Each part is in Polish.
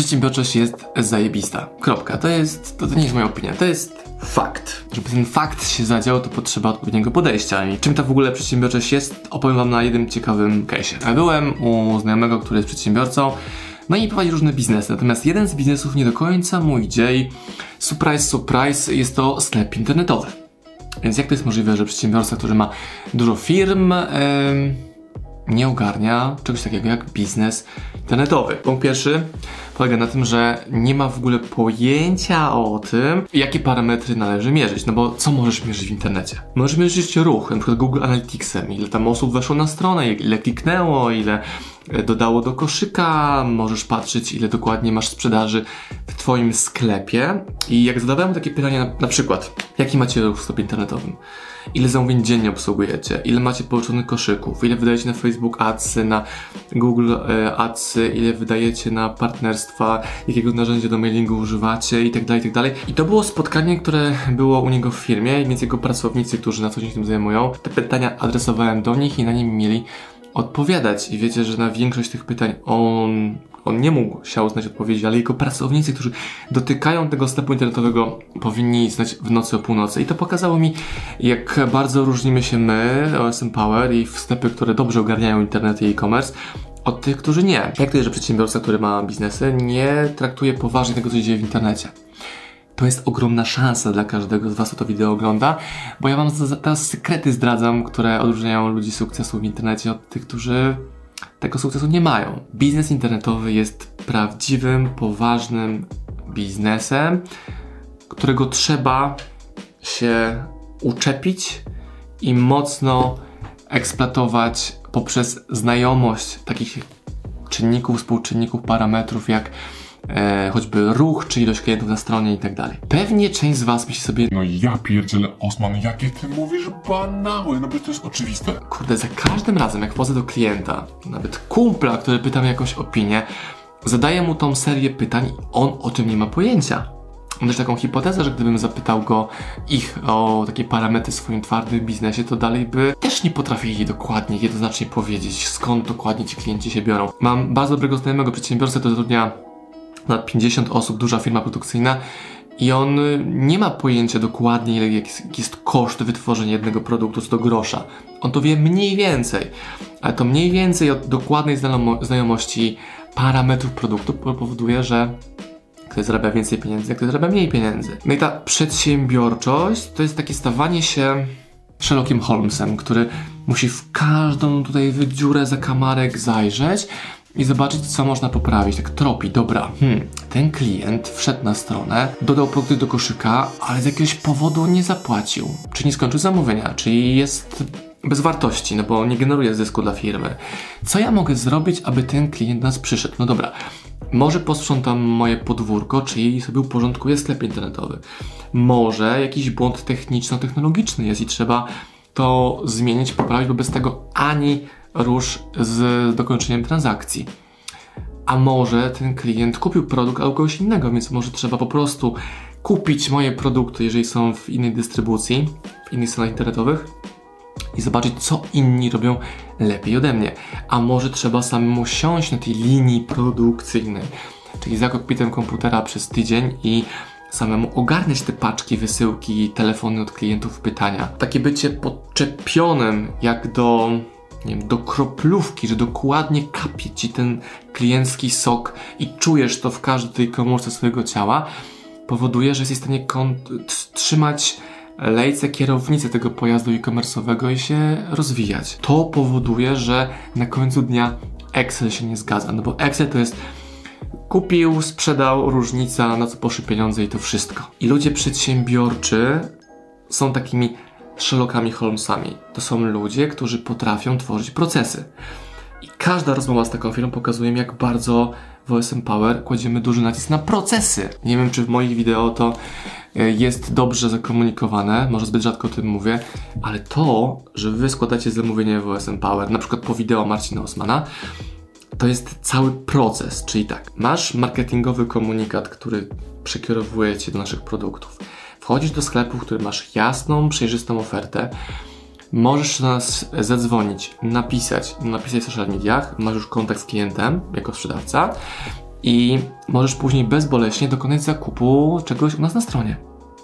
przedsiębiorczość jest zajebista. Kropka. To jest, to, to nie jest moja opinia, to jest fakt. Żeby ten fakt się zadział, to potrzeba odpowiedniego podejścia. I czym ta w ogóle przedsiębiorczość jest, opowiem wam na jednym ciekawym case'ie. Byłem u znajomego, który jest przedsiębiorcą, no i prowadzi różne biznesy. Natomiast jeden z biznesów nie do końca mu idzie i surprise, surprise, jest to sklep internetowy. Więc jak to jest możliwe, że przedsiębiorca, który ma dużo firm, yy, nie ogarnia czegoś takiego jak biznes internetowy? Punkt pierwszy polega na tym, że nie ma w ogóle pojęcia o tym, jakie parametry należy mierzyć. No bo co możesz mierzyć w internecie? Możesz mierzyć ruch, przykład Google Analyticsem, ile tam osób weszło na stronę, ile kliknęło, ile dodało do koszyka, możesz patrzeć, ile dokładnie masz sprzedaży w Twoim sklepie. I jak zadawałem takie pytania, na, na przykład, jaki macie ruch w sklepie internetowym? ile zamówień dziennie obsługujecie, ile macie połączonych koszyków, ile wydajecie na Facebook Adsy, na Google e, Adsy, ile wydajecie na partnerstwa, jakiego narzędzia do mailingu używacie i tak dalej, i tak dalej. I to było spotkanie, które było u niego w firmie, więc jego pracownicy, którzy na co dzień tym zajmują, te pytania adresowałem do nich i na nim mieli odpowiadać. I wiecie, że na większość tych pytań on on nie mógł chciał znać odpowiedzi, ale jego pracownicy, którzy dotykają tego sklepu internetowego, powinni znać w nocy o północy. I to pokazało mi, jak bardzo różnimy się my, OSM Power i sklepy, które dobrze ogarniają internet i e-commerce, od tych, którzy nie. Jak to jest, że przedsiębiorca, który ma biznesy, nie traktuje poważnie tego, co się dzieje w internecie? To jest ogromna szansa dla każdego z Was, kto to wideo ogląda, bo ja Wam teraz sekrety zdradzam, które odróżniają ludzi sukcesu w internecie od tych, którzy tego sukcesu nie mają. Biznes internetowy jest prawdziwym, poważnym biznesem, którego trzeba się uczepić i mocno eksploatować poprzez znajomość takich czynników, współczynników, parametrów jak e, choćby ruch, czy ilość klientów na stronie i tak dalej. Pewnie część z Was myśli sobie, No ja pierdzielę, Osman, jakie ty mówisz banały, no bo to jest oczywiste. kurde, za każdym razem jak wchodzę do klienta, nawet kumpla, który pyta mnie jakąś opinię, zadaję mu tą serię pytań i on o tym nie ma pojęcia. Mam też taką hipotezę, że gdybym zapytał go ich o takie parametry w swoim twardym biznesie, to dalej by też nie potrafili dokładnie, jednoznacznie powiedzieć, skąd dokładnie ci klienci się biorą. Mam bardzo dobrego znajomego przedsiębiorcę, który zatrudnia na 50 osób, duża firma produkcyjna i on y, nie ma pojęcia dokładnie, ile jest, jest koszt wytworzenia jednego produktu co do grosza. On to wie mniej więcej, ale to mniej więcej od dokładnej znajomo- znajomości parametrów produktu powoduje, że ktoś zarabia więcej pieniędzy, ktoś zarabia mniej pieniędzy. No i ta przedsiębiorczość to jest takie stawanie się Sherlockiem Holmesem, który musi w każdą tutaj dziurę zakamarek zajrzeć i zobaczyć, co można poprawić. Tak tropi, dobra, hmm, ten klient wszedł na stronę, dodał produkty do koszyka, ale z jakiegoś powodu nie zapłacił. Czy nie skończył zamówienia, czy jest bez wartości, no bo nie generuje zysku dla firmy. Co ja mogę zrobić, aby ten klient nas przyszedł? No dobra, może posprzątam moje podwórko, czyli sobie uporządkuję sklep internetowy. Może jakiś błąd techniczno-technologiczny jest i trzeba to zmienić, poprawić, bo bez tego ani rusz z dokończeniem transakcji. A może ten klient kupił produkt albo kogoś innego, więc może trzeba po prostu kupić moje produkty, jeżeli są w innej dystrybucji, w innych stronach internetowych i zobaczyć, co inni robią lepiej ode mnie. A może trzeba samemu siąść na tej linii produkcyjnej, czyli za kokpitem komputera przez tydzień i samemu ogarniać te paczki, wysyłki, telefony od klientów, pytania. Takie bycie podczepionym jak do nie wiem, do kroplówki, że dokładnie kapie ci ten kliencki sok i czujesz to w każdej komórce swojego ciała, powoduje, że jesteś w stanie trzymać lejce kierownicę tego pojazdu e-commerce'owego i się rozwijać. To powoduje, że na końcu dnia Excel się nie zgadza, no bo Excel to jest kupił, sprzedał, różnica, na co poszły pieniądze i to wszystko. I ludzie przedsiębiorczy są takimi Sherlockami Holmesami. To są ludzie, którzy potrafią tworzyć procesy. I każda rozmowa z taką firmą pokazuje mi, jak bardzo w OSM Power kładziemy duży nacisk na procesy. Nie wiem, czy w moich wideo to e, jest dobrze zakomunikowane, może zbyt rzadko o tym mówię, ale to, że wy składacie zamówienie w OSM Power, na przykład po wideo Marcina Osmana, to jest cały proces, czyli tak, masz marketingowy komunikat, który przekierowuje cię do naszych produktów Wchodzisz do sklepu, w którym masz jasną, przejrzystą ofertę. Możesz do nas zadzwonić, napisać, napisać w social mediach, masz już kontakt z klientem jako sprzedawca i możesz później bezboleśnie dokonać zakupu czegoś u nas na stronie.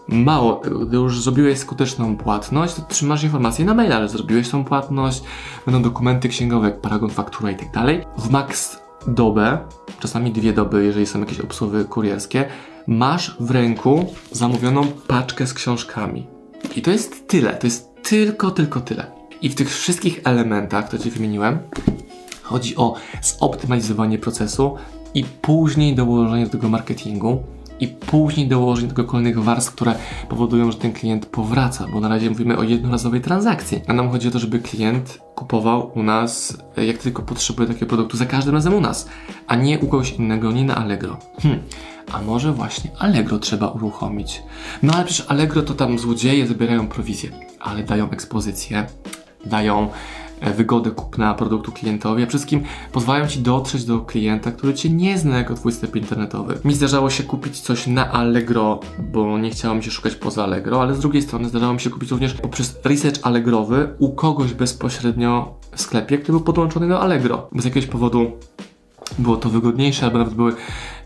Mało tego, gdy już zrobiłeś skuteczną płatność, to trzymasz informacje na maila, że zrobiłeś tą płatność, będą dokumenty księgowe, paragon, faktura i tak dalej. W max dobę, czasami dwie doby, jeżeli są jakieś obsługi kurierskie, masz w ręku zamówioną paczkę z książkami. I to jest tyle, to jest tylko, tylko tyle. I w tych wszystkich elementach, które Ci wymieniłem, chodzi o zoptymalizowanie procesu i później dołożenie do tego marketingu i później dołożenie do tego kolejnych warstw, które powodują, że ten klient powraca, bo na razie mówimy o jednorazowej transakcji. A nam chodzi o to, żeby klient kupował u nas, jak tylko potrzebuje takiego produktu, za każdym razem u nas, a nie u kogoś innego, nie na Allegro. Hmm. A może właśnie Allegro trzeba uruchomić? No ale przecież Allegro to tam złodzieje zabierają prowizję, ale dają ekspozycję, dają e, wygodę kupna produktu klientowi, a wszystkim pozwalają Ci dotrzeć do klienta, który Cię nie zna jako Twój sklep internetowy. Mi zdarzało się kupić coś na Allegro, bo nie chciało mi się szukać poza Allegro, ale z drugiej strony zdarzało mi się kupić również poprzez research Allegrowy u kogoś bezpośrednio w sklepie, który był podłączony do Allegro. Bez jakiegoś powodu było to wygodniejsze, albo nawet były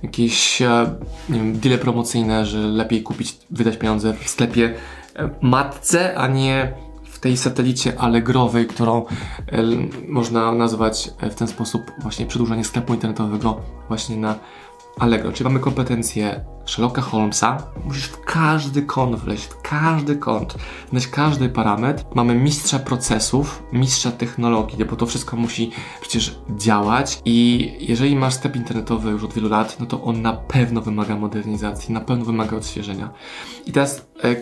jakieś e, nie wiem, deale promocyjne, że lepiej kupić, wydać pieniądze w sklepie e, matce, a nie w tej satelicie allegrowej, którą e, można nazwać w ten sposób właśnie przedłużanie sklepu internetowego właśnie na Allegro. Czyli mamy kompetencje Sherlocka Holmesa. Musisz w każdy kąt wleźć, w każdy kąt, znać każdy parametr. Mamy mistrza procesów, mistrza technologii, bo to wszystko musi przecież działać i jeżeli masz sklep internetowy już od wielu lat, no to on na pewno wymaga modernizacji, na pewno wymaga odświeżenia. I teraz e,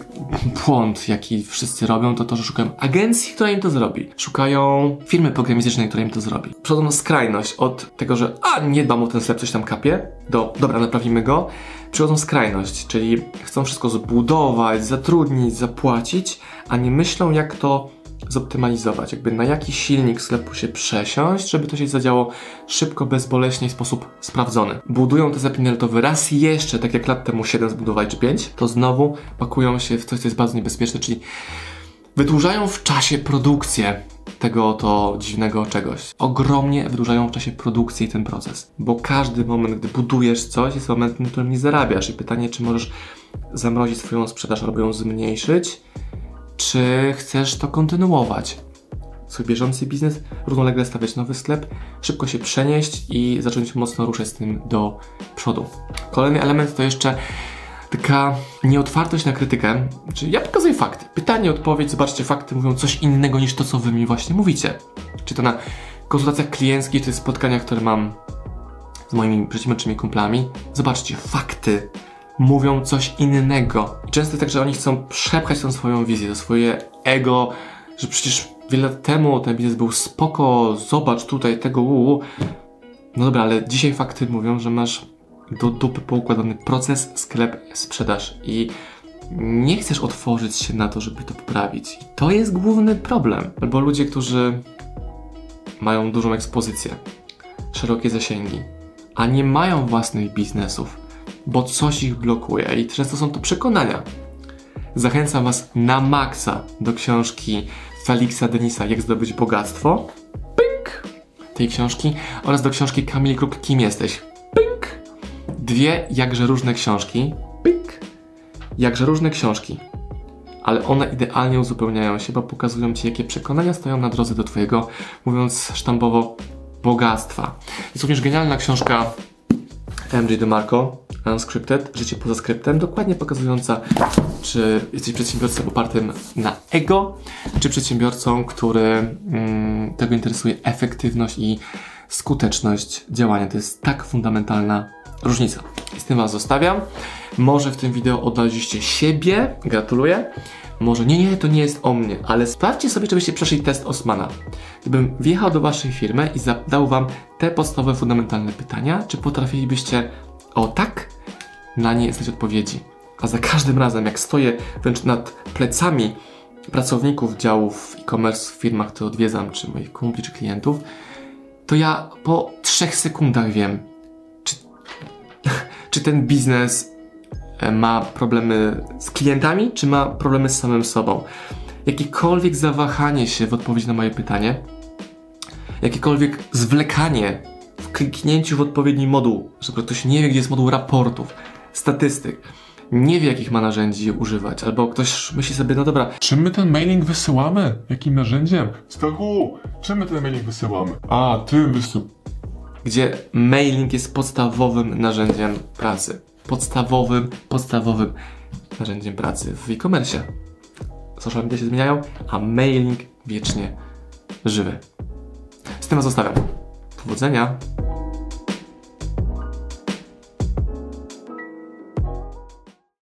błąd, jaki wszyscy robią, to to, że szukają agencji, która im to zrobi. Szukają firmy programistycznej, która im to zrobi. Przodzą na skrajność od tego, że a, nie dbam o ten sklep, coś tam kapie, do dobra, naprawimy go, przychodzą skrajność, czyli chcą wszystko zbudować, zatrudnić, zapłacić, a nie myślą, jak to zoptymalizować, jakby na jaki silnik sklepu się przesiąść, żeby to się zadziało szybko, bezboleśnie w sposób sprawdzony. Budują te zapineltowy raz jeszcze, tak jak lat temu 7 zbudowali czy 5, to znowu pakują się w coś, co jest bardzo niebezpieczne, czyli wydłużają w czasie produkcję tego oto dziwnego czegoś. Ogromnie wydłużają w czasie produkcji ten proces, bo każdy moment, gdy budujesz coś, jest momentem, w którym nie zarabiasz i pytanie, czy możesz zamrozić swoją sprzedaż albo ją zmniejszyć, czy chcesz to kontynuować. Swój bieżący biznes, równolegle stawiać nowy sklep, szybko się przenieść i zacząć mocno ruszać z tym do przodu. Kolejny element to jeszcze taka nieotwartość na krytykę. Czyli ja pokazuję fakty. Pytanie, odpowiedź, zobaczcie, fakty mówią coś innego niż to, co wy mi właśnie mówicie. Czy to na konsultacjach klienckich, czy spotkaniach, które mam z moimi przedsiębiorczymi kumplami. Zobaczcie, fakty mówią coś innego. I często jest tak, że oni chcą przepchać tą swoją wizję, to swoje ego, że przecież wiele lat temu ten biznes był spoko, zobacz tutaj tego uu. No dobra, ale dzisiaj fakty mówią, że masz do dupy poukładany proces, sklep, sprzedaż i nie chcesz otworzyć się na to, żeby to poprawić. I to jest główny problem. Albo ludzie, którzy mają dużą ekspozycję, szerokie zasięgi, a nie mają własnych biznesów, bo coś ich blokuje i często są to przekonania. Zachęcam Was na maksa do książki Felixa Denisa Jak zdobyć bogactwo. Pink! Tej książki oraz do książki Kamili Kruk Kim jesteś dwie jakże różne książki. Pik! Jakże różne książki. Ale one idealnie uzupełniają się, bo pokazują ci, jakie przekonania stoją na drodze do twojego, mówiąc sztampowo, bogactwa. Jest również genialna książka MJ DeMarco, Unscripted, Życie poza skryptem, dokładnie pokazująca, czy jesteś przedsiębiorcą opartym na ego, czy przedsiębiorcą, który mm, tego interesuje efektywność i skuteczność działania. To jest tak fundamentalna różnica. I z tym Was zostawiam. Może w tym wideo odnaleźliście siebie, gratuluję. Może nie, nie, to nie jest o mnie, ale sprawdźcie sobie, czy byście przeszli test Osmana. Gdybym wjechał do Waszej firmy i zadał Wam te podstawowe, fundamentalne pytania, czy potrafilibyście o tak na nie znać odpowiedzi? A za każdym razem, jak stoję wręcz nad plecami pracowników działów e-commerce w firmach, które odwiedzam, czy moich kumpli, czy klientów, to ja po trzech sekundach wiem, czy ten biznes e, ma problemy z klientami, czy ma problemy z samym sobą. Jakiekolwiek zawahanie się w odpowiedzi na moje pytanie, jakiekolwiek zwlekanie w kliknięciu w odpowiedni moduł, że ktoś nie wie, gdzie jest moduł raportów, statystyk, nie wie, jakich ma narzędzi używać, albo ktoś myśli sobie, no dobra, Czym my ten mailing wysyłamy? Jakim narzędziem? Stachu, czym my ten mailing wysyłamy? A, tym wysyłamy. Gdzie mailing jest podstawowym narzędziem pracy. Podstawowym, podstawowym narzędziem pracy w e-commerce. Social media się zmieniają, a mailing wiecznie żywy. Z tym was zostawiam. Powodzenia!